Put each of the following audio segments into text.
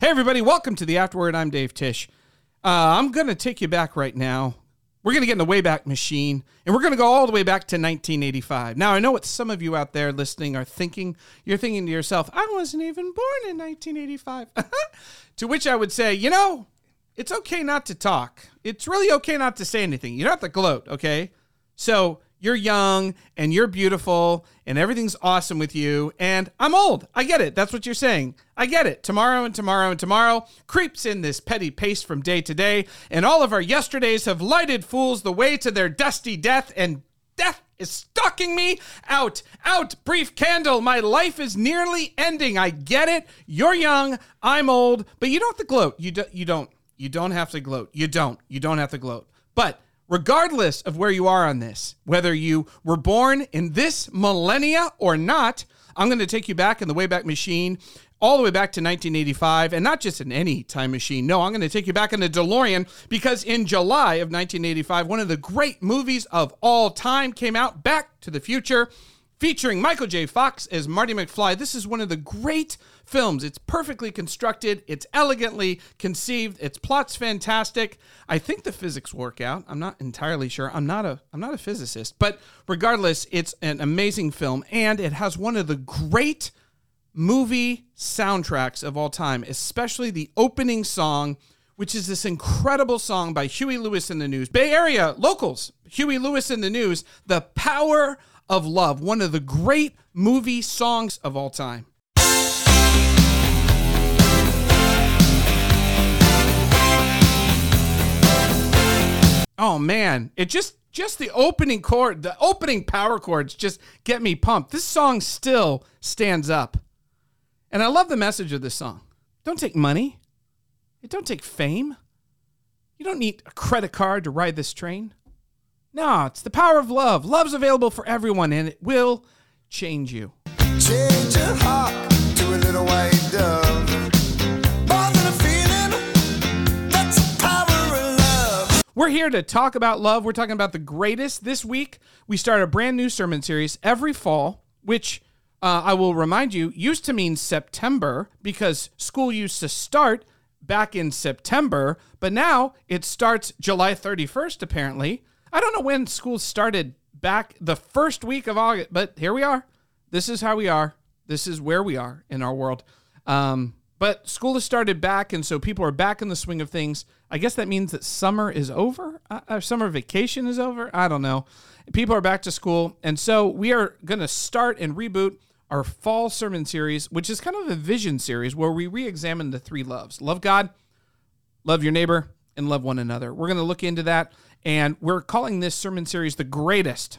Hey, everybody, welcome to the Afterword. I'm Dave Tieche. Uh, I'm going to take you back right now. We're going to get in the Wayback Machine, and we're going to go all the way back to 1985. Now, I know what some of you out there listening are thinking. You're thinking to yourself, I wasn't even born in 1985. to which I would say, you know, it's okay not to talk. It's really okay not to say anything. You don't have to gloat, okay? So you're young and you're beautiful and everything's awesome with you. And I'm old. I get it. That's what you're saying. I get it. Tomorrow and tomorrow and tomorrow creeps in this petty pace from day to day. And all of our yesterdays have lighted fools the way to their dusty death. And death is stalking me out. Out, brief candle. My life is nearly ending. I get it. You're young. I'm old. But you don't have to gloat. You, do, you don't. You don't have to gloat. You don't. You don't have to gloat. But regardless of where you are on this, whether you were born in this millennia or not, I'm going to take you back in the Wayback Machine all the way back to 1985, and not just in any time machine. No, I'm going to take you back in the DeLorean because in July of 1985, one of the great movies of all time came out, Back to the Future, featuring Michael J. Fox as Marty McFly. This is one of the great films. It's perfectly constructed, it's elegantly conceived, its plot's fantastic. I think the physics work out. I'm not entirely sure. I'm not a I'm not a physicist, but regardless, it's an amazing film and it has one of the great movie soundtracks of all time, especially the opening song which is this incredible song by Huey Lewis and the News. Bay Area locals, Huey Lewis and the News, The Power of Love, one of the great movie songs of all time. Oh man, it just just the opening chord, the opening power chords just get me pumped. This song still stands up. And I love the message of this song. Don't take money. It don't take fame. You don't need a credit card to ride this train. No, it's the power of love. Love's available for everyone and it will change you. Change your heart to a little white dove. We're here to talk about love. We're talking about the greatest. This week, we start a brand new sermon series every fall, which uh, I will remind you used to mean September because school used to start back in September, but now it starts July 31st, apparently. I don't know when school started back the first week of August, but here we are. This is how we are. This is where we are in our world. Um, but school has started back, and so people are back in the swing of things. I guess that means that summer is over. Uh, uh, summer vacation is over. I don't know. People are back to school. And so we are going to start and reboot our fall sermon series, which is kind of a vision series where we re examine the three loves love God, love your neighbor, and love one another. We're going to look into that. And we're calling this sermon series the greatest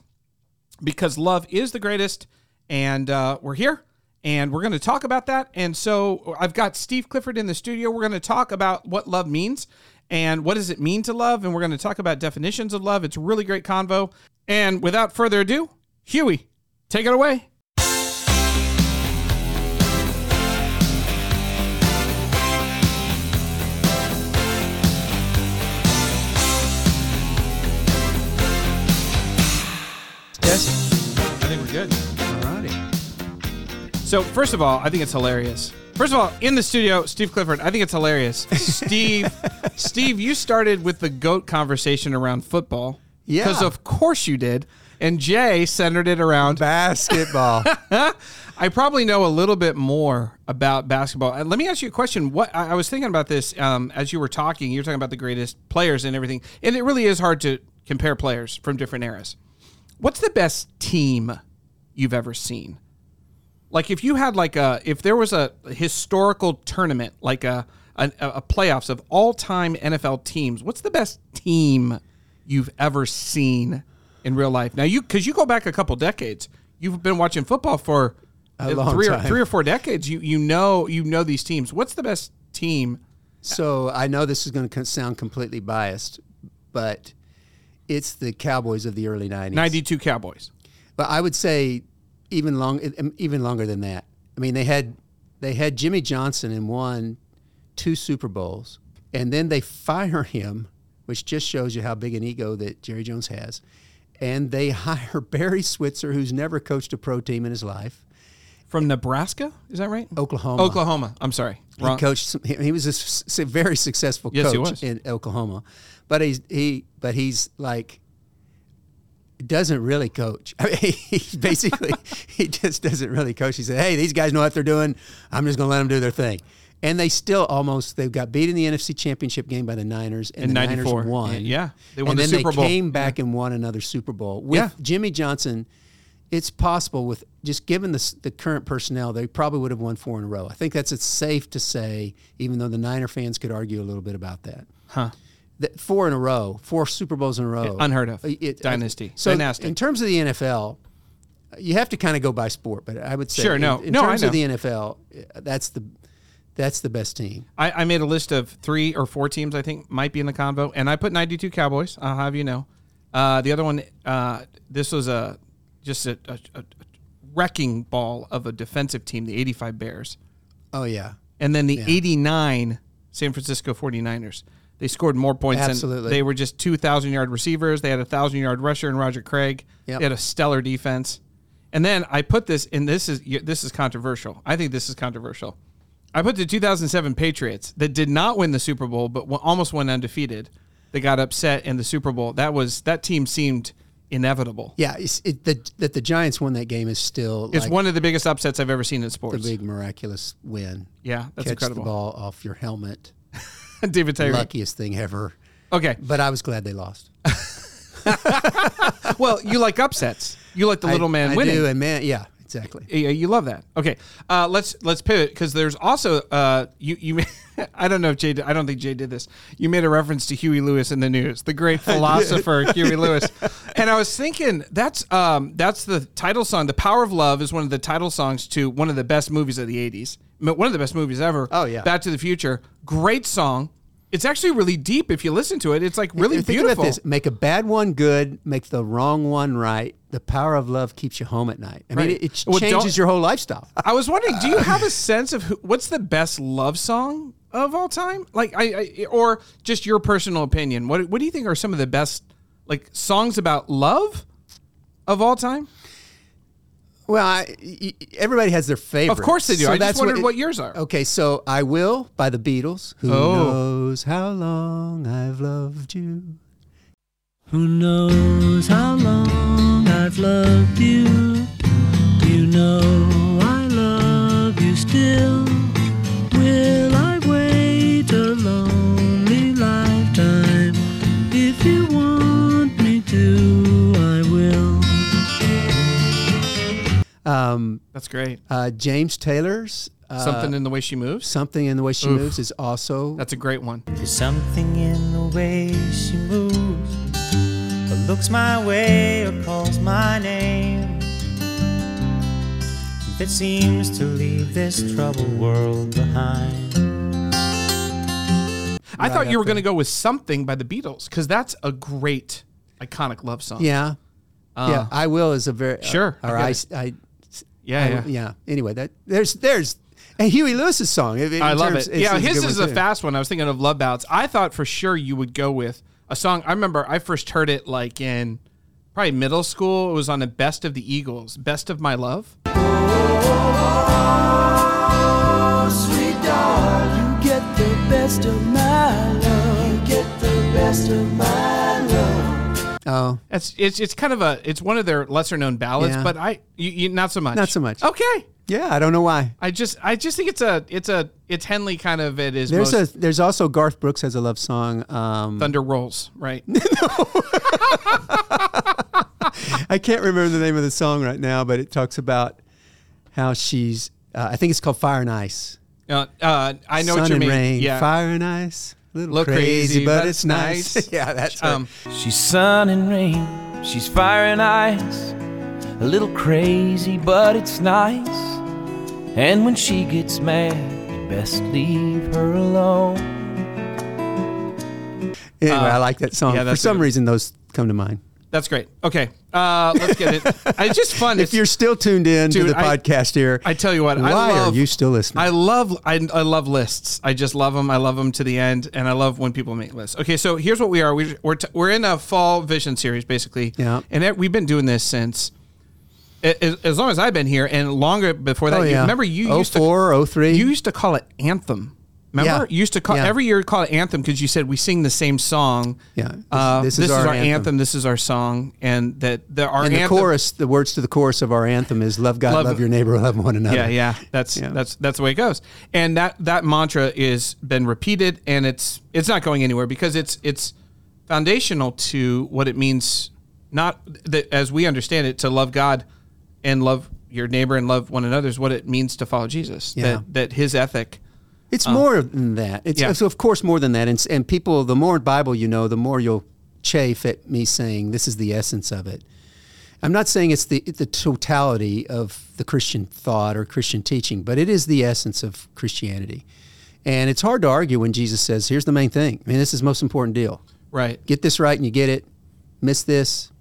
because love is the greatest. And uh, we're here and we're going to talk about that. And so I've got Steve Clifford in the studio. We're going to talk about what love means and what does it mean to love. And we're going to talk about definitions of love. It's a really great convo. And without further ado, Huey, take it away. Good. All righty. So, first of all, I think it's hilarious First of all, in the studio, Steve Clifford. I think it's hilarious. Steve, Steve, you started with the goat conversation around football. Yeah, because of course you did. And Jay centered it around basketball. I probably know a little bit more about basketball. Uh, let me ask you a question. What I was thinking about this um, as you were talking. You're talking about the greatest players and everything, and it really is hard to compare players from different eras. What's the best team you've ever seen? Like if you had like a if there was a historical tournament like a a, a playoffs of all time NFL teams, what's the best team you've ever seen in real life? Now you because you go back a couple decades, you've been watching football for a long three time. or three or four decades. You you know you know these teams. What's the best team? So I know this is going to sound completely biased, but it's the Cowboys of the early '90s. '92 Cowboys. But I would say even long, um, even longer than that. I mean, they had they had Jimmy Johnson and won two Super Bowls, and then they fire him, which just shows you how big an ego that Jerry Jones has. And they hire Barry Switzer, who's never coached a pro team in his life, from Nebraska. Is that right? Oklahoma. Oklahoma. I'm sorry. He Wrong. coached. some- He he was a very successful Yes, he coach in Oklahoma, but he's he but he's like doesn't really coach. I mean, he basically he just doesn't really coach. He said, "Hey, these guys know what they're doing. I'm just going to let them do their thing." And they still almost they got beat in the NFC Championship game by the Niners, and In the 94. Niners won. Yeah, they won and the then Super they Bowl. came back and won another Super Bowl with Yeah. Jimmy Johnson. It's possible with just given the the current personnel, they probably would have won four in a row. I think that's it's safe to say, even though the Niner fans could argue a little bit about that. Huh. That four in a row, four Super Bowls in a row, Unheard of. It- Dynasty. So Dynastic. in terms of the NFL, you have to kind of go by sport, but I would say, Sure, no. in, in No, terms of the NFL, that's the that's the best team. I, I made a list of three or four teams I think might be in the convo, and I put 92 Cowboys. I'll have you know. Uh, the other one, uh, this was a just a, a, a wrecking ball of a defensive team, the 85 Bears. Oh yeah, And then the 89 San Francisco 49ers. They scored more points Absolutely. than they were just 2,000 yard receivers. They had a 1,000 yard rusher in Roger Craig. Yep. They had a stellar defense. And then I put this, and this is this is controversial. I think this is controversial. I put the 2007 Patriots that did not win the Super Bowl, but w- almost went undefeated. They got upset in the Super Bowl. That was that team seemed inevitable. yeah. It's, it, the, that the Giants won that game is still It's like one of the biggest upsets I've ever seen in sports. the big miraculous win. yeah, that's Catch incredible. the ball off your helmet, David Tyree. luckiest thing ever. Okay. But I was glad they lost. Well, you like upsets. You like the little I, man I winning. do, and man, yeah, exactly. Yeah, you love that. Okay, uh, let's let's pivot because there's also uh, you you. I don't know if Jay. Did, I don't think Jay did this. You made a reference to Huey Lewis in the news, the great philosopher Huey Lewis, and I was thinking that's um that's the title song. "The Power of Love" is one of the title songs to one of the best movies of the '80s. One of the best movies ever. Oh, yeah. Back to the Future. Great song. It's actually really deep if you listen to it. It's like really Think beautiful. about this: make a bad one good, make the wrong one right. The power of love keeps you home at night. I mean, Right. it, it Well, don't- changes your whole lifestyle. I was wondering, do you have a sense of who, what's the best love song of all time? Like, I, I or just your personal opinion. What What do you think are some of the best like songs about love of all time? Well, I, y- y- everybody has their favorite. Of course they do. I just wondered what yours are. Okay, so I will by the Beatles. Who Oh. knows how long I've loved you? Who knows how long I've loved you? You know I love you still. Um, That's great. uh, James Taylor's uh, Something in the way she moves. something in the way she Oof. moves is also That's a great one. There's something in the way she moves, or looks my way, or calls my name, that seems to leave this troubled world behind. I thought you were going to go with something by the Beatles because that's a great iconic love song. yeah, yeah. I will is a very Uh, Sure, I or get I. I, yeah, I- yeah. yeah. Anyway, that there's there's and Huey Lewis's song. in- in I love terms- it. it's- Yeah, it's a his good is one, a too. fast one. I was thinking of Love Ballads. I thought for sure you would go with a song. I remember I first heard it like in probably middle school. It was on the Best of the Eagles, Best of My Love. sweet darling, you get the best of my love. You get the best of my love. Oh, It's it's it's kind of a it's one of their lesser known ballads, Yeah. but I you, you not so much. Not so much. Okay. yeah. I don't know why. I just I just think it's a it's a it's Henley kind of it is There's most a there's also Garth Brooks has a love song. Um, Thunder Rolls, right? I can't remember the name of the song right now, but it talks about how she's. Uh, I think it's called Fire and Ice. uh, uh, I know Sun what you and mean. rain, yeah. fire and ice. A little, Little crazy, but, it's nice. nice. yeah, that's her. Um, She's sun and rain, she's fire and ice. A little crazy, but it's nice. And when she gets mad, you best leave her alone. anyway, uh, I like that song. yeah, For some good- reason, those come to mind. That's great. Okay, uh, let's get it. It's just fun. If you're still tuned in Dude, to the I- podcast here, I tell you what, I why love- are you still listening? I love I, I love lists. I just love them. I love them to the end, and I love when people make lists. Okay, so here's what we are. We, we're t- we're in a fall vision series basically. Yeah. and it, we've been doing this since a- as, as long as I've been here and longer before that. Oh, you, remember you used to 04, 03. You used to call it anthem. Remember? Yeah. You used to call Yeah. every year call it anthem because you said we sing the same song. Yeah. This- Uh, this is our anthem. anthem. This is our song, and that the our and the anthem, chorus, the words to the chorus of our anthem is "Love God, Love- love, your neighbor, love one another." Yeah, yeah. That's Yeah. that's that's the way it goes. And that that mantra is been repeated and it's it's not going anywhere because it's it's foundational to what it means not that as we understand it to love God and love your neighbor and love one another is what it means to follow Jesus. Yeah. That that his ethic It's more than that. It's, Uh, yeah. it's of course more than that. And, and people, the more Bible you know, the more you'll chafe at me saying this is the essence of it. I'm not saying it's the the totality of the Christian thought or Christian teaching, but it is the essence of Christianity. And it's hard to argue when Jesus says, "Here's the main thing. I mean, this is the most important deal. right. Get this right, and you get it. Miss this,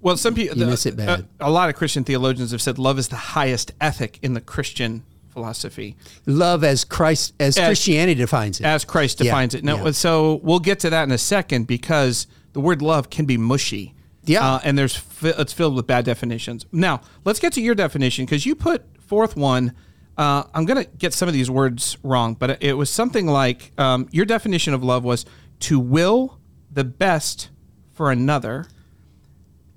Well, some people You miss it bad. A, a lot of Christian theologians have said love is the highest ethic in the Christian philosophy. love as Christ as, As- Christianity defines it. as Christ Yeah, defines it. No, yeah. so we'll get to that in a second because the word love can be mushy. Yeah. uh, and there's it's filled with bad definitions. Now let's get to your definition because you put forth one. Uh, I'm gonna get some of these words wrong, but it was something like um, your definition of love was to will the best for another,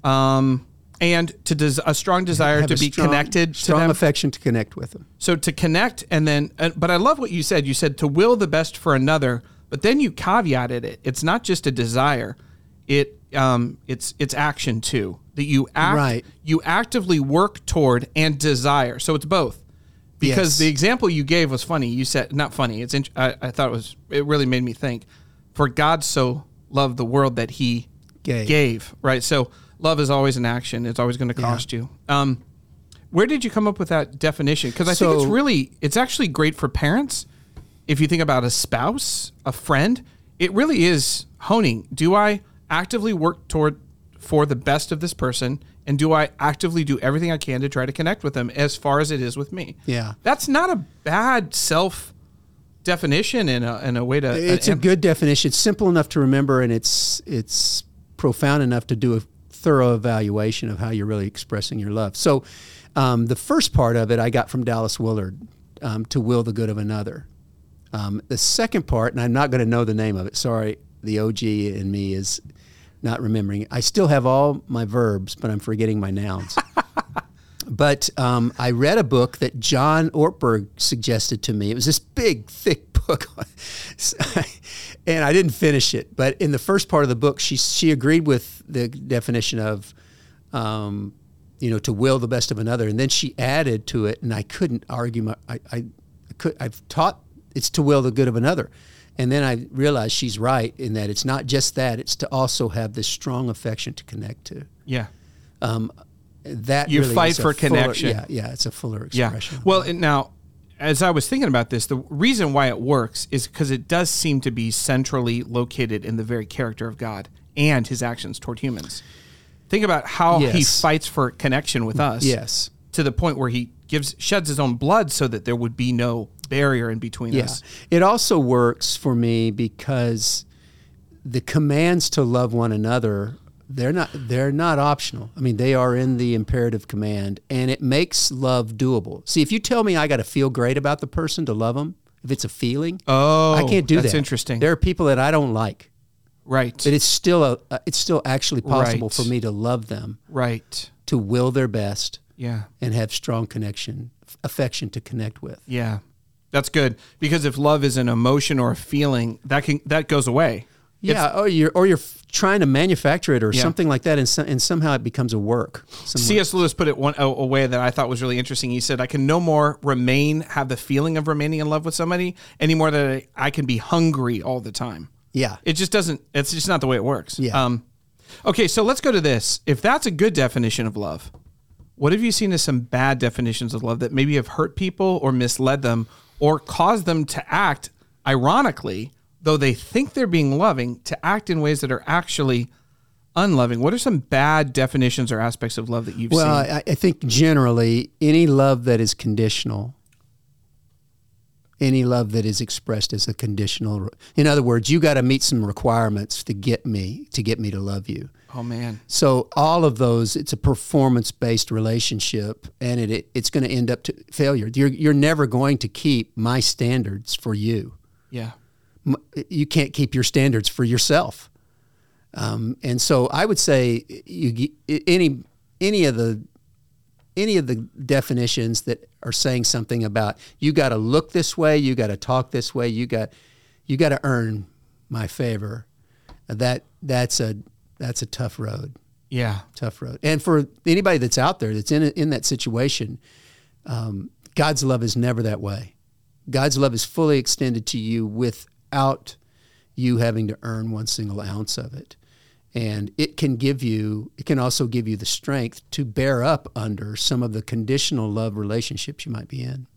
um, and to des- a strong desire Have to be strong- connected to strong them. affection to connect with them. So to connect and then, uh, but I love what you said. You said to will the best for another, but then you caveated it. It's not just a desire; it um, it's it's action too. That you act, Right. you actively work toward and desire. So it's both. Because Yes. the example you gave was funny. You said not funny. It's int- I, I thought it was. It really made me think. For God so loved the world that He Gave. Right. So love is always an action. It's always going to cost you. Um, where did you come up with that definition? Because I think it's really, it's actually great for parents. If you think about a spouse, a friend, it really is honing. Do I actively work toward for the best of this person, and do I actively do everything I can to try to connect with them as far as it is with me? Yeah. that's not a bad self definition and a, and a way to. It's a good definition. It's simple enough to remember, and it's it's profound enough to do a thorough evaluation of how you're really expressing your love. So, um, the first part of it I got from Dallas Willard, um, to will the good of another. Um, the second part, and I'm not going to know the name of it. Sorry, the OG in me is not remembering. I still have all my verbs, but I'm forgetting my nouns. But um, I read a book that John Ortberg suggested to me. It was this big, thick book, and I didn't finish it. But in the first part of the book, she she agreed with the definition of, um, you know, to will the best of another, and then she added to it, and I couldn't argue. My, I, I could I've taught it's to will the good of another, and then I realized she's right in that it's not just that; it's to also have this strong affection to connect to yeah. That You really fight for fuller- connection. yeah, yeah, it's a fuller expression. Yeah. Well, now, as I was thinking about this, the reason why it works is because it does seem to be centrally located in the very character of God and his actions toward humans. Think about how he fights for connection with mm, us. yes, To the point where he gives sheds his own blood so that there would be no barrier in between yeah. us. It also works for me because the commands to love one another they're not they're not optional. I mean, they are in the imperative command, and it makes love doable. See, if you tell me I got to feel great about the person to love them, if it's a feeling, Oh, I can't do that's that. interesting. There are people that I don't like, Right. but it's still a uh, it's still actually possible Right. for me to love them, right. to will their best, Yeah. and have strong connection, affection to connect with. Yeah. That's good because if love is an emotion or a feeling, that can that goes away. Yeah, or you're or you're trying to manufacture it or Yeah. something like that, and, so, and somehow it becomes a work. somewhat. C.S. Lewis put it one a, a way that I thought was really interesting. He said, "I can no more remain have the feeling of remaining in love with somebody anymore than I, I can be hungry all the time." yeah, It just doesn't. It's just not the way it works. Yeah. Um, okay, so let's go to this. If that's a good definition of love, what have you seen as some bad definitions of love that maybe have hurt people or misled them or caused them to act ironically, though they think they're being loving, to act in ways that are actually unloving? What are some bad definitions or aspects of love that you've Well, seen? I, I think generally any love that is conditional any love that is expressed as a conditional. In other words, you got to meet some requirements to get me to get me to love you. Oh man. So all of those, it's a performance-based relationship, and it, it it's going to end up to failure. You're you're never going to keep my standards for you. Yeah. You can't keep your standards for yourself. Um, and so I would say you any any of the any of the definitions that are saying something about you got to look this way, you got to talk this way, you got you got to earn my favor. That that's a that's a tough road, Yeah. tough road. And for anybody that's out there that's in in that situation, um, God's love is never that way. God's love is fully extended to you without you having to earn one single ounce of it. And it can give you, it can also give you the strength to bear up under some of the conditional love relationships you might be in.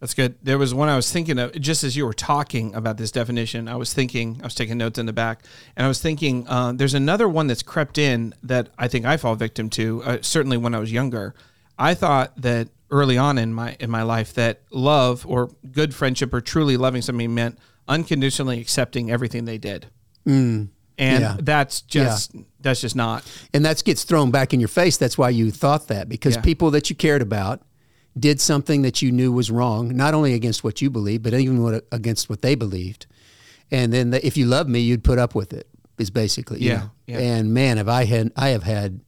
That's good. There was one I was thinking of just as you were talking about this definition. I was thinking, I was taking notes in the back, and I was thinking, uh, there's another one that's crept in that I think I fall victim to. Uh, certainly when I was younger, I thought that early on in my in my life that love or good friendship or truly loving somebody meant unconditionally accepting everything they did, mm. and yeah. that's just that's just not. And that gets thrown back in your face. That's why you thought that, because Yeah. people that you cared about did something that you knew was wrong, not only against what you believed, but even what, against what they believed. And then the, if you loved me, you'd put up with it. Is basically Yeah, yeah. And man, have I had I have had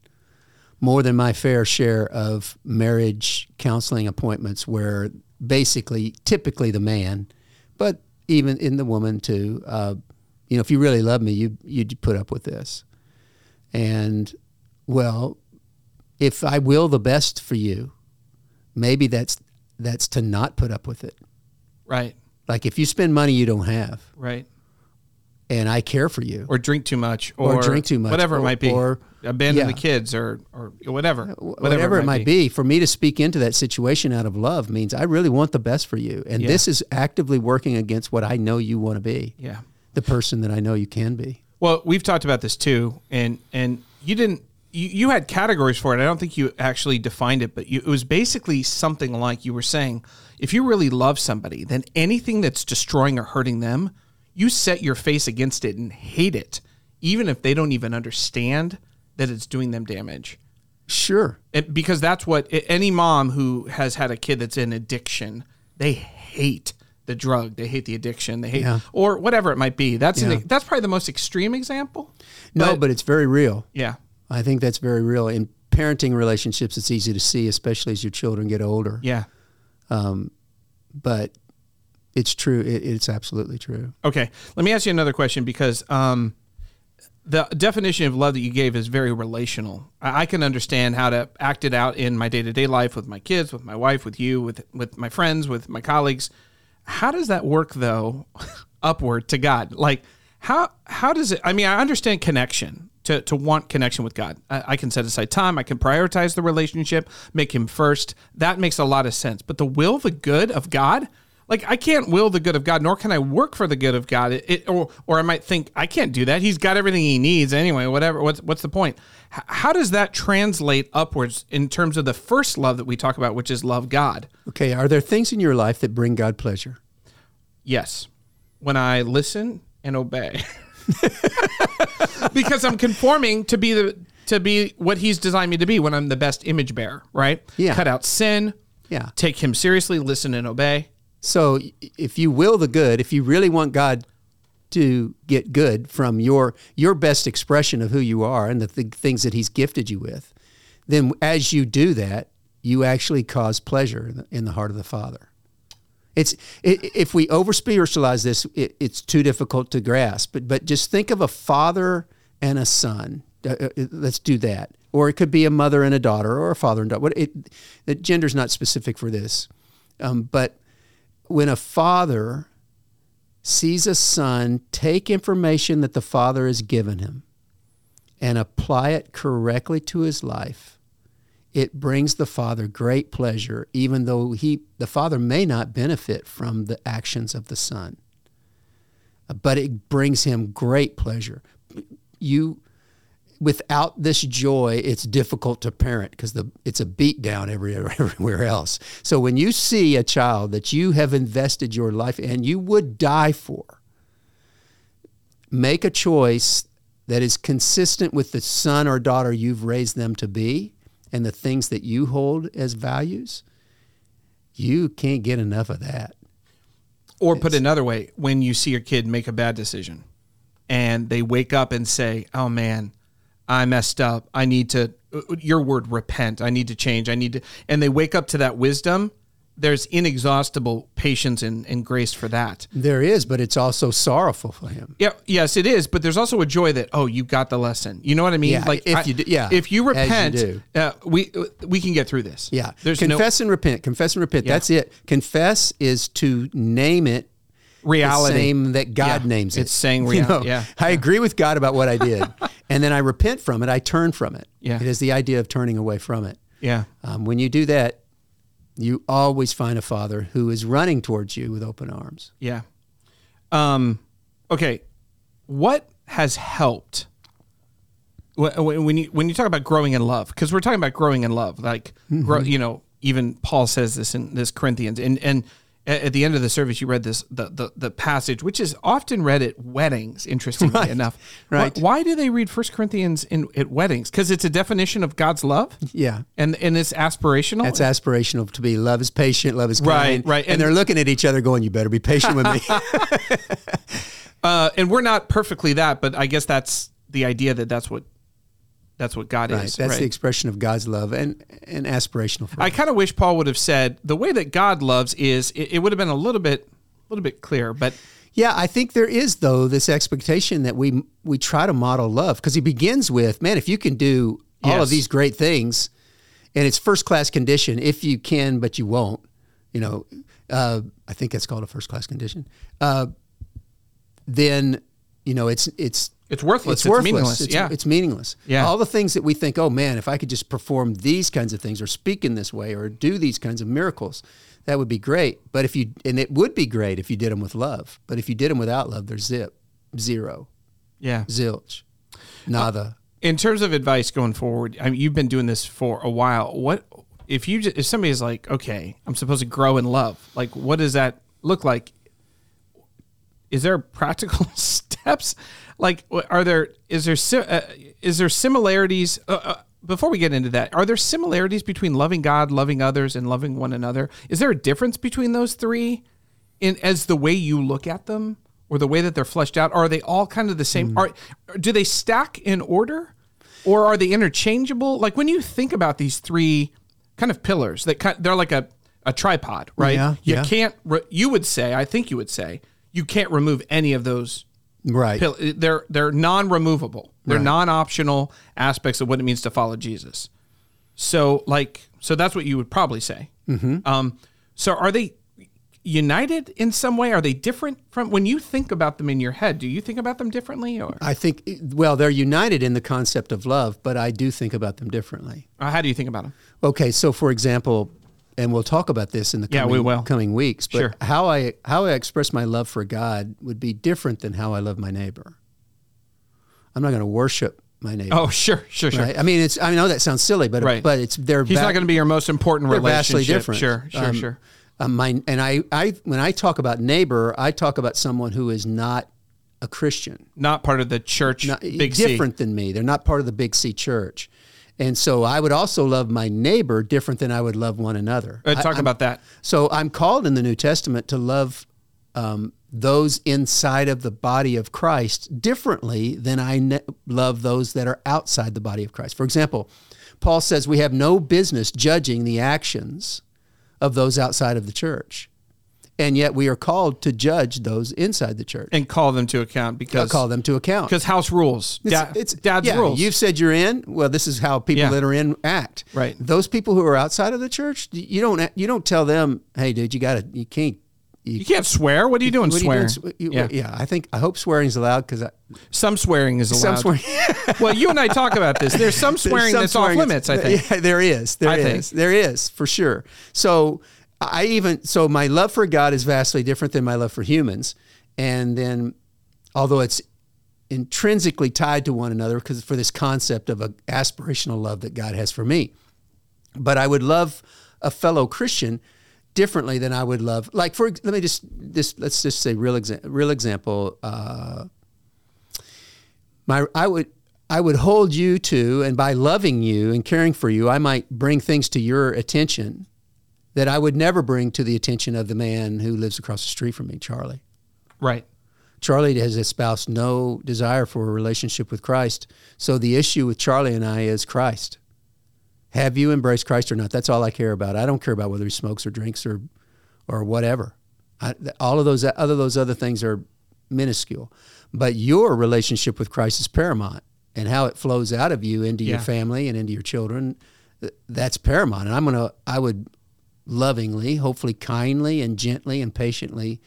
more than my fair share of marriage counseling appointments where basically, typically the man, but even in the woman too. Uh, you know, if you really love me, you you'd put up with this. And well, if I will the best for you, maybe that's that's to not put up with it. Right. Like if you spend money you don't have, Right. and I care for you, Or drink too much, or, Or drink too much, whatever it might be, or- abandon yeah. the kids, or or whatever, uh, whatever, it might be. for me to speak into that situation out of love means I really want the best for you, and Yeah. this is actively working against what I know you want to be, Yeah. the person that I know you can be. Well, we've talked about this too, and and you didn't. You, you had categories for it. I don't think you actually defined it, but you, it was basically something like you were saying: if you really love somebody, then anything that's destroying or hurting them, you set your face against it and hate it, even if they don't even understand that it's doing them damage. Sure, It, because that's what any mom who has had a kid that's in addiction, they hate the drug, they hate the addiction, they hate Yeah. or whatever it might be. That's Yeah. an, that's probably the most extreme example. no, but it's very real. yeah, I think that's very real in parenting relationships. It's easy to see, especially as your children get older. yeah. But it's true. It, it's absolutely true. Okay, let me ask you another question because um, the definition of love that you gave is very relational. I, can understand how to act it out in my day to day life with my kids, with my wife, with you, with with my friends, with my colleagues. How does that work though, upward to God? Like how how does it? I mean, I understand connection. To, to want connection with God, I, I can set aside time. I can prioritize the relationship, make Him first. That makes a lot of sense. But the will, the good of God, like I can't will the good of God, nor can I work for the good of God. It, it- or or I might think I can't do that. He's got everything he needs anyway. Whatever. What's what's the point? H- how does that translate upwards in terms of the first love that we talk about, which is love God? Okay. Are there things in your life that bring God pleasure? Yes, when I listen and obey, because I'm conforming to be the to be what He's designed me to be. When I'm the best image bearer, right? Yeah. Cut out sin. Yeah. Take Him seriously. Listen and obey. So if you will the good, if you really want God to get good from your your best expression of who you are and the th- things that He's gifted you with, then as you do that, you actually cause pleasure in the, in the heart of the Father. It's i if we over spiritualize this, it, it's too difficult to grasp. But but just think of a father and a son. Uh, uh, let's do that. Or it could be a mother and a daughter, or a father and daughter. What it, the gender's not specific for this, um, but when a father sees a son take information that the father has given him and apply it correctly to his life, it brings the father great pleasure, even though he, the father may not benefit from the actions of the son. But it brings him great pleasure. You, without this joy, it's difficult to parent because the it's a beat down every, everywhere else. So when you see a child that you have invested your life and you would die for, make a choice that is consistent with the son or daughter you've raised them to be and the things that you hold as values. You can't get enough of that. Or put another way, when you see your kid make a bad decision and they wake up and say, "Oh man, I messed up. I need to your word repent. I need to change. I need to." And they wake up to that wisdom. There's inexhaustible patience and, and grace for that. There is, but it's also sorrowful for him. Yeah, yes, it is. But there's also a joy that oh, you got the lesson. You know what I mean? Yeah, if you do- yeah, if you as you repent. Uh, we we can get through this. Yeah. there's no confess and repent. Confess and repent. Yeah. That's it. Confess is to name it reality. the same that God Yeah. names it. It's saying You know, yeah, I agree with God about what I did. and then I repent from it. I turn from it. Yeah. It is the idea of turning away from it. yeah. Um, when you do that, you always find a father who is running towards you with open arms. Yeah. Um, okay. What has helped wh- wh- when you when you talk about growing in love? Because we're talking about growing in love. Like, grow, you know, even Paul says this in this Corinthians, and and at the end of the service, you read this the the, the passage, which is often read at weddings. Interestingly Right. enough, Right. Why, why do they read First Corinthians in at weddings? Because it's a definition of God's love, Yeah. and and it's aspirational. It's aspirational to be love is patient, love is Right, right. And, And- they're looking at each other going, You better be patient with me. Uh, and we're not perfectly that, but I guess that's the idea that that's what that's what God right. is. That's right? the expression of God's love and, and aspirational for I kind of wish Paul would have said the way that God loves is. It, it would have been a little bit, a little bit clearer. But Yeah, I think there is though this expectation that we we try to model love because he begins with, man, if you can do all Yes. of these great things, and it's first class condition if you can, but you won't. You know, uh, I think that's called a first class condition. Uh, then you know it's it's It's worthless. It's, It's worthless. meaningless. It's, Yeah. it's meaningless. Yeah. all the things that we think, oh man, if I could just perform these kinds of things or speak in this way or do these kinds of miracles, that would be great. But if you and it would be great if you did them with love. But if you did them without love, there's zip, zero, yeah. zilch, nada. Uh, in terms of advice going forward, I mean, you've been doing this for a while. What if you just, if somebody is like, okay, I'm supposed to grow in love? Like, what does that look like? Is there practical steps? Like, are there is there uh, is there similarities? Uh, uh, before we get into that, are there similarities between loving God, loving others, and loving one another? Is there a difference between those three, in as the way you look at them, or the way that they're fleshed out? Are they all kind of the same? Are do they stack in order, or are they interchangeable? Like when you think about these three kind of pillars, that kind, they're like a a tripod, right? Yeah, you yeah. can't. You would say, I think you would say, you can't remove any of those Right. pill- they're they're non-removable. They're non-optional aspects of what it means to follow Jesus. So like so that's what you would probably say. Mm-hmm. Um, so are they united in some way? Are they different from when you think about them in your head? Do you think about them differently, or I think well, they're united in the concept of love, but I do think about them differently. or how do you think about them? Okay, so for example, and we'll talk about this in the Yeah, coming, we will. coming weeks. But Sure. how I how I express my love for God would be different than how I love my neighbor. I'm not going to worship my neighbor. Oh, sure, sure, sure. Right? I mean, it's I know that sounds silly, but Right. but it's they're He's va- not going to be your most important they're relationship. vastly different. Sure, sure, Um, sure. Um, my and I I when I talk about neighbor, I talk about someone who is not a Christian Not part of the church. not, big C. different than me. They're not part of the Big C church. And so I would also love my neighbor different than I would love one another. Uh, talk I'm- about that. So I'm called in the New Testament to love um, those inside of the body of Christ differently than I ne- love those that are outside the body of Christ. For example, Paul says we have no business judging the actions of those outside of the church. And yet we are called to judge those inside the church. and call them to account I'll because call them to account. because house rules. It's, Da- it's dad's yeah, rules. You've said you're in. Well, this is how people Yeah. that are in act. Right. Those people who are outside of the church, you don't you don't tell them, "Hey, dude, you got to you can't." you can't swear. What are you doing? what swear. you doing? You- yeah. yeah. I think I hope swearing's allowed because Some swearing is allowed. some swearing. well, you and I talk about this. There's some swearing Some that's swearing off limits. I think. Yeah, there is. There is. There is for sure. So I even so my love for God is vastly different than my love for humans, and then although it's intrinsically tied to one another because for this concept of a aspirational love that God has for me. But I would love a fellow Christian differently than I would love. Like for let me just this let's just say real exa- real example. Uh, my I would I would hold you to, and by loving you and caring for you, I might bring things to your attention that I would never bring to the attention of the man who lives across the street from me, Charlie. Right. Charlie has espoused no desire for a relationship with Christ. So the issue with Charlie and I is Christ. Have you embraced Christ or not? That's all I care about. I don't care about whether he smokes or drinks or, or whatever. I, all of those other those other things are minuscule, but your relationship with Christ is paramount, and how it flows out of you into Yeah. your family and into your children, that's paramount. And I'm gonna, I would lovingly, hopefully kindly and gently and patiently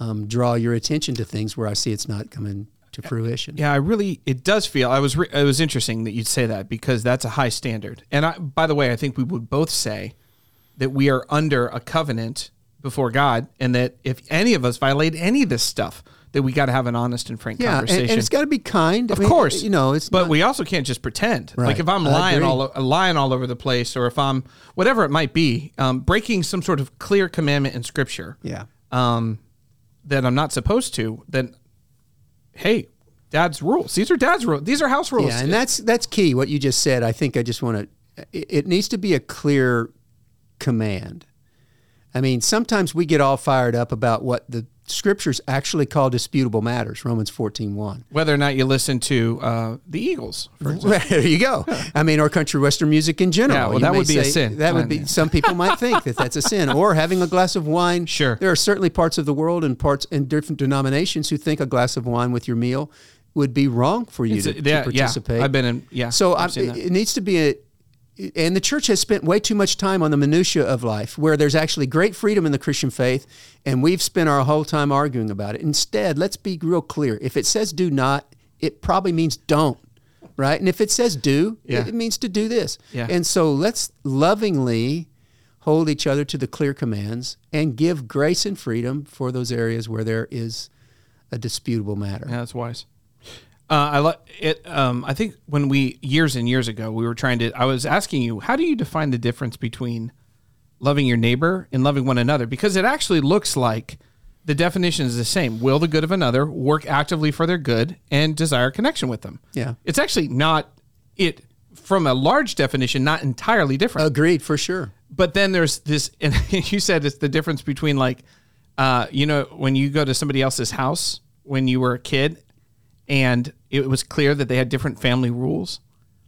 um, draw your attention to things where I see it's not coming to fruition. Yeah, I really it does feel I was re- it was interesting that you'd say that because that's a high standard. And I by the way, I think we would both say that we are under a covenant before God and that if any of us violate any of this stuff that we got to have an honest and frank Yeah, and, conversation. and it's got to be kind. I of mean, course, you know it's. But not- we also can't just pretend. Like if I'm lying all lying all over the place, or if I'm whatever it might be, um, breaking some sort of clear commandment in Scripture, yeah, um, that I'm not supposed to, then hey, Dad's rules. These are Dad's rules. These are house rules. yeah, and that's that's key. What you just said, I think I just want to. It needs to be a clear command. I mean, sometimes we get all fired up about what the scriptures actually call disputable matters. Romans fourteen one. Whether or not you listen to uh, the Eagles, for example. there you go. I mean, or country western music in general. Yeah, well, that would be a sin. That would be. Some people might think that that's a sin, or having a glass of wine. Sure. There are certainly parts of the world and parts in different denominations who think a glass of wine with your meal would be wrong for you to, a- to yeah, yeah. participate. I've been in- yeah, So I've I'm, seen that. it needs to be a. And the church has spent way too much time on the minutia of life, where there's actually great freedom in the Christian faith, and we've spent our whole time arguing about it. Instead, let's be real clear. If it says do not, it probably means don't, right? And if it says do, Yeah. it, means to do this. Yeah. And so let's lovingly hold each other to the clear commands and give grace and freedom for those areas where there is a disputable matter. Yeah, that's wise. Uh, I like it. Um, I think when we years and years ago we were trying to. I was asking you, how do you define the difference between loving your neighbor and loving one another? Because it actually looks like the definition is the same: will the good of another, work actively for their good, and desire connection with them. Yeah. it's actually not it from a large definition, not entirely different. Agreed, for sure. but then there's this and you said it's the difference between like uh you know when you go to somebody else's house when you were a kid and it was clear that they had different family rules.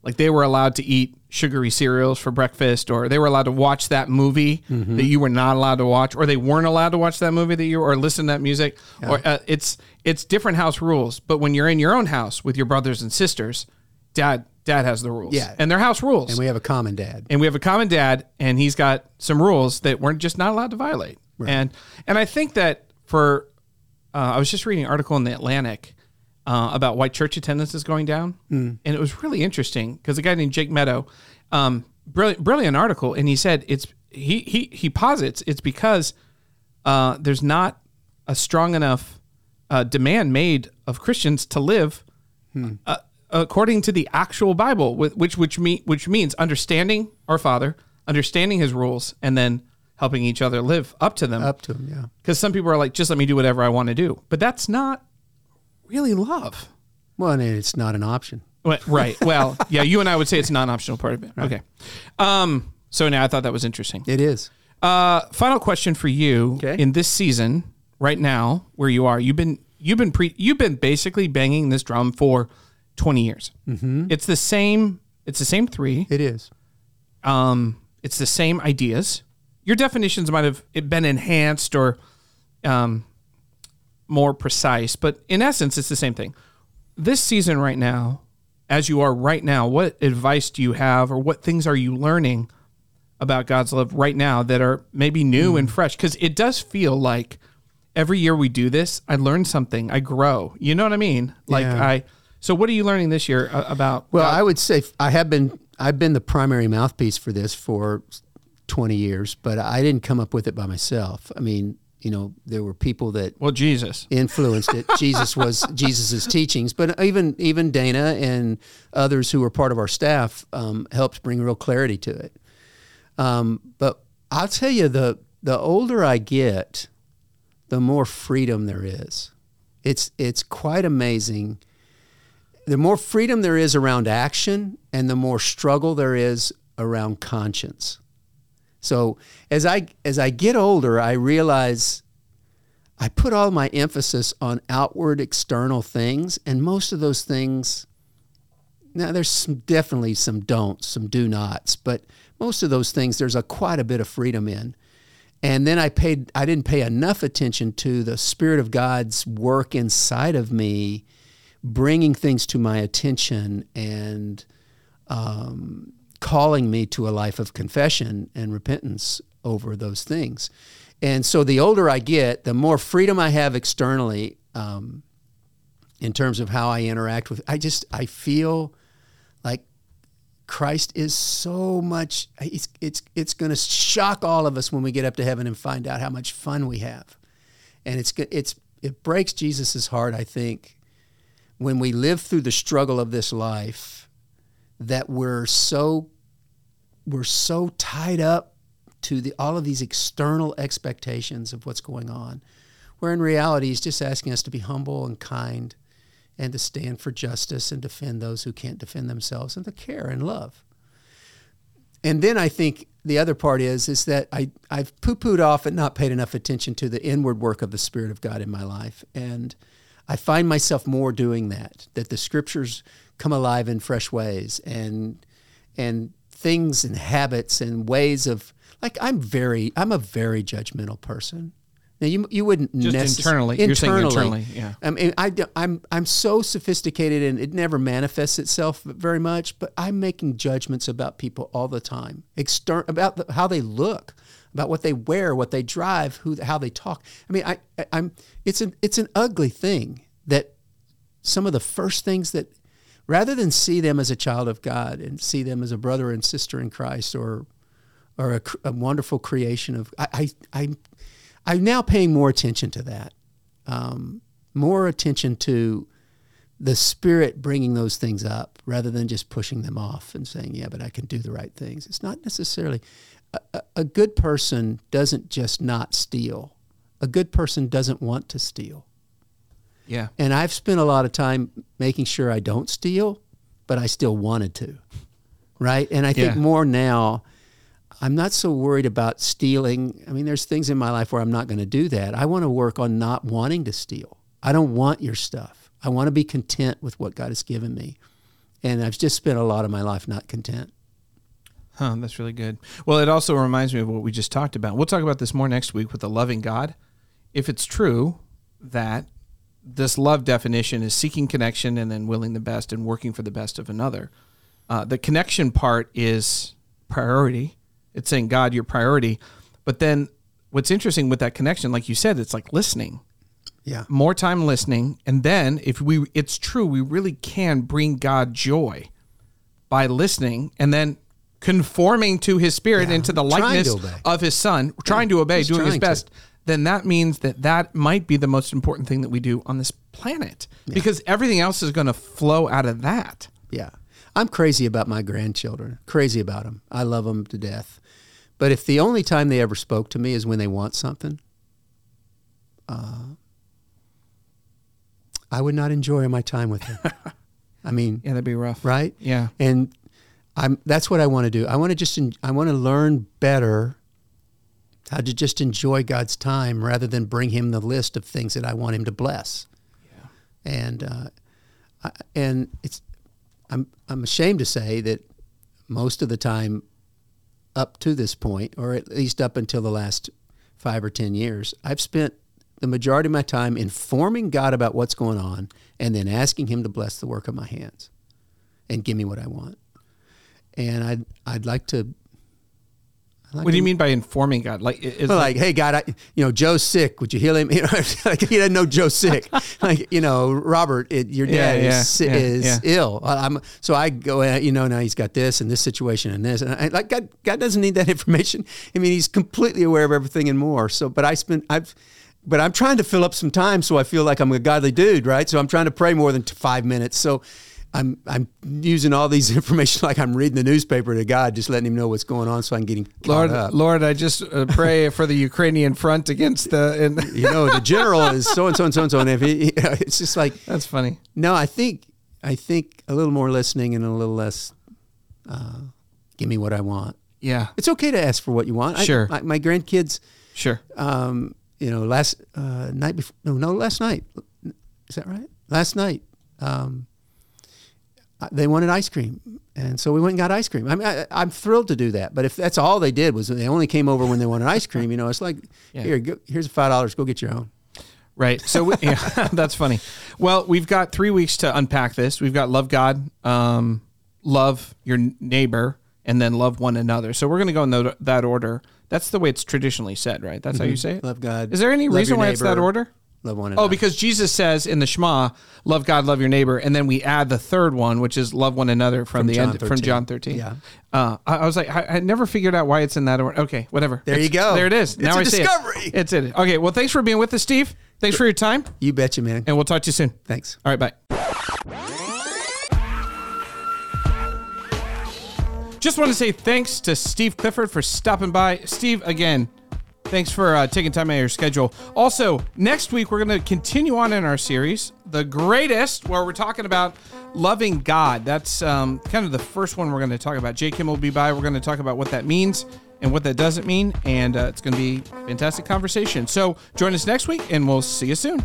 Like they were allowed to eat sugary cereals for breakfast or they were allowed to watch that movie that you were not allowed to watch or they weren't allowed to watch that movie that you or listen to that music. Or uh, it's it's different house rules but when you're in your own house with your brothers and sisters dad dad has the rules. Yeah. and they're house rules. And we have a common dad. and we have a common dad and he's got some rules that we're just not allowed to violate. And and i think that for uh, i was just reading an article in the atlantic uh, about why church attendance is going down. And it was really interesting because a guy named jake Meador um, brilliant, brilliant article. And he said it's he he he posits it's because uh, there's not a strong enough uh, demand made of christians to live uh, according to the actual Bible, which which me which means understanding our Father, understanding His rules, and then helping each other live up to them. Up to him, yeah. Because some people are like, just let me do whatever I want to do, but that's not really love. Well, and it's not an option. Well, right. Well, yeah, you and I would say it's a non-optional part of it. Okay. Um. So now I thought that was interesting. It is. Uh, final question for you. Okay. In this season, right now, where you are, you've been you've been pre you've been basically banging this drum for twenty years. Mm-hmm. It's the same. It's the same three. It is. Um, it's the same ideas. Your definitions might have been enhanced or um, more precise, but in essence, it's the same thing. This season, right now, as you are right now, what advice do you have, or what things are you learning about God's love right now that are maybe new and fresh? Because it does feel like every year we do this, I learn something, I grow. You know what I mean? Like Yeah. I. So, what are you learning this year uh, about? Well, God? I would say I have been I've been the primary mouthpiece for this for 20 years, but I didn't come up with it by myself. I mean, you know, there were people that Well, Jesus. influenced it. Jesus was Jesus's teachings, but even even Dana and others who were part of our staff um, helped bring real clarity to it. Um, but I'll tell you, the the older I get, the more freedom there is. It's it's quite amazing. The more freedom there is around action, and the more struggle there is around conscience. So as I as I get older, I realize I put all my emphasis on outward external things, and most of those things. Now, there's some, definitely some don'ts, some do nots, but most of those things there's a quite a bit of freedom in. And then I paid, I didn't pay enough attention to the Spirit of God's work inside of me, bringing things to my attention and um, calling me to a life of confession and repentance over those things. And so the older I get, the more freedom I have externally um, in terms of how I interact with. I just I feel like Christ is so much. It's it's it's going to shock all of us when we get up to heaven and find out how much fun we have, and it's it's it breaks Jesus's heart. I think when we live through the struggle of this life, that we're so we're so tied up to the all of these external expectations of what's going on, where in reality he's just asking us to be humble and kind and to stand for justice and defend those who can't defend themselves and to care and love. And then I think the other part is is that I, I've poo-pooed off and not paid enough attention to the inward work of the Spirit of God in my life. And I find myself more doing that, that the scriptures come alive in fresh ways and and things and habits and ways of like I'm very I'm a very judgmental person. Now you you wouldn't Just necess- internally. You're saying internally, yeah. I mean, I, I'm I'm so sophisticated and it never manifests itself very much. But I'm making judgments about people all the time, extern about the, how they look, about what they wear, what they drive, who how they talk. I mean, I, I I'm it's an it's an ugly thing that some of the first things that rather than see them as a child of God and see them as a brother and sister in Christ or or a, a wonderful creation of I, I I'm I'm now paying more attention to that, um, more attention to the spirit bringing those things up rather than just pushing them off and saying, "Yeah, but I can do the right things." It's not necessarily a, a, good person doesn't just not steal. A good person doesn't want to steal. Yeah. And I've spent a lot of time making sure I don't steal, but I still wanted to. Right? And I think Yeah. more now, I'm not so worried about stealing. I mean, there's things in my life where I'm not going to do that. I want to work on not wanting to steal. I don't want your stuff. I want to be content with what God has given me. And I've just spent a lot of my life not content. Huh, that's really good. Well, it also reminds me of what we just talked about. We'll talk about this more next week with the loving God. If it's true that this love definition is seeking connection and then willing the best and working for the best of another, uh, the connection part is priority. It's saying, God, your priority. But then what's interesting with that connection, like you said, it's like listening Yeah. more time listening and then if we it's true we really can bring god joy by listening and then conforming to his spirit Yeah. into the Trying to likeness of his son trying to obey doing his trying to. best then that means that that might be the most important thing that we do on this planet because everything else is going to flow out of that Yeah. I'm crazy about my grandchildren. Crazy about them. I love them to death. But if the only time they ever spoke to me is when they want something, uh, I would not enjoy my time with them. I mean, yeah that'd be rough right? yeah And I'm that's what I want to do. I want to just I want to learn better how to just enjoy God's time rather than bring him the list of things that I want him to bless. Yeah. And uh, I, and it's I'm I'm ashamed to say that most of the time up to this point or at least up until the last 5 or 10 years, I've spent the majority of my time informing God about what's going on and then asking him to bless the work of my hands and give me what I want. And I'd I'd like to like What do you to- mean by informing God? Like, is Well, like, hey, God, I, you know, Joe's sick. Would you heal him? You know, like he doesn't know Joe's sick. like, you know, Robert, it, your dad yeah, is, yeah, is yeah. ill. I- I'm, so I go, uh, you know, now he's got this and this situation and this, and I, like God, God doesn't need that information. I mean, he's completely aware of everything and more. So, but I spend, I've, but I'm trying to fill up some time so I feel like I'm a godly dude, right? So I'm trying to pray more than five minutes. So. I'm I'm using all these information like I'm reading the newspaper to God, just letting him know what's going on, so I can get him Lord, up. Lord, I just uh, pray for the Ukrainian front against the. And you know, the general is so and so and so and so, and if he, it's just like that's funny. no, I think I think a little more listening and a little less. Uh, give me what I want. Yeah, It's okay to ask for what you want. I- Sure. my, my grandkids, sure. um, you know, last uh, night before, no, no, last night. Is that right? Last night, um, they wanted ice cream, and so we went and got ice cream. I mean, I, I'm thrilled to do that. But if that's all they did was they only came over when they wanted ice cream, you know, it's like Yeah. here, go, here's five dollars, go get your own. Right. So we, yeah, that's funny. Well, we've got three weeks to unpack this. We've got love God, um, love your neighbor, and then love one another. So we're going to go in tho- that order. That's the way it's traditionally said, right? That's how you say it. Mm-hmm. Love God. Is there any reason why it's that order? Love one another. Oh, because Jesus says in the Shema, "Love God, love your neighbor," and then we add the third one, which is "Love one another" from, From the John end from 13. John thirteen. Yeah. Uh, I, I was like, I, I never figured out why it's in that order. Okay, whatever. There you go. There it is. It's now a I see it. discovery. It's it. Okay. Well, thanks for being with us, Steve. Thanks for your time, you betcha, man. and we'll talk to you soon. Thanks. All right, bye. Just want to say thanks to Steve Clifford for stopping by. Steve, again, thanks for uh, taking time out of your schedule. Also, next week we're going to continue on in our series, The Greatest, where we're talking about loving God. That's um, kind of the first one we're going to talk about. Jay Kim will be by. We're going to talk about what that means and what that doesn't mean, and uh, it's going to be a fantastic conversation. So join us next week, and we'll see you soon.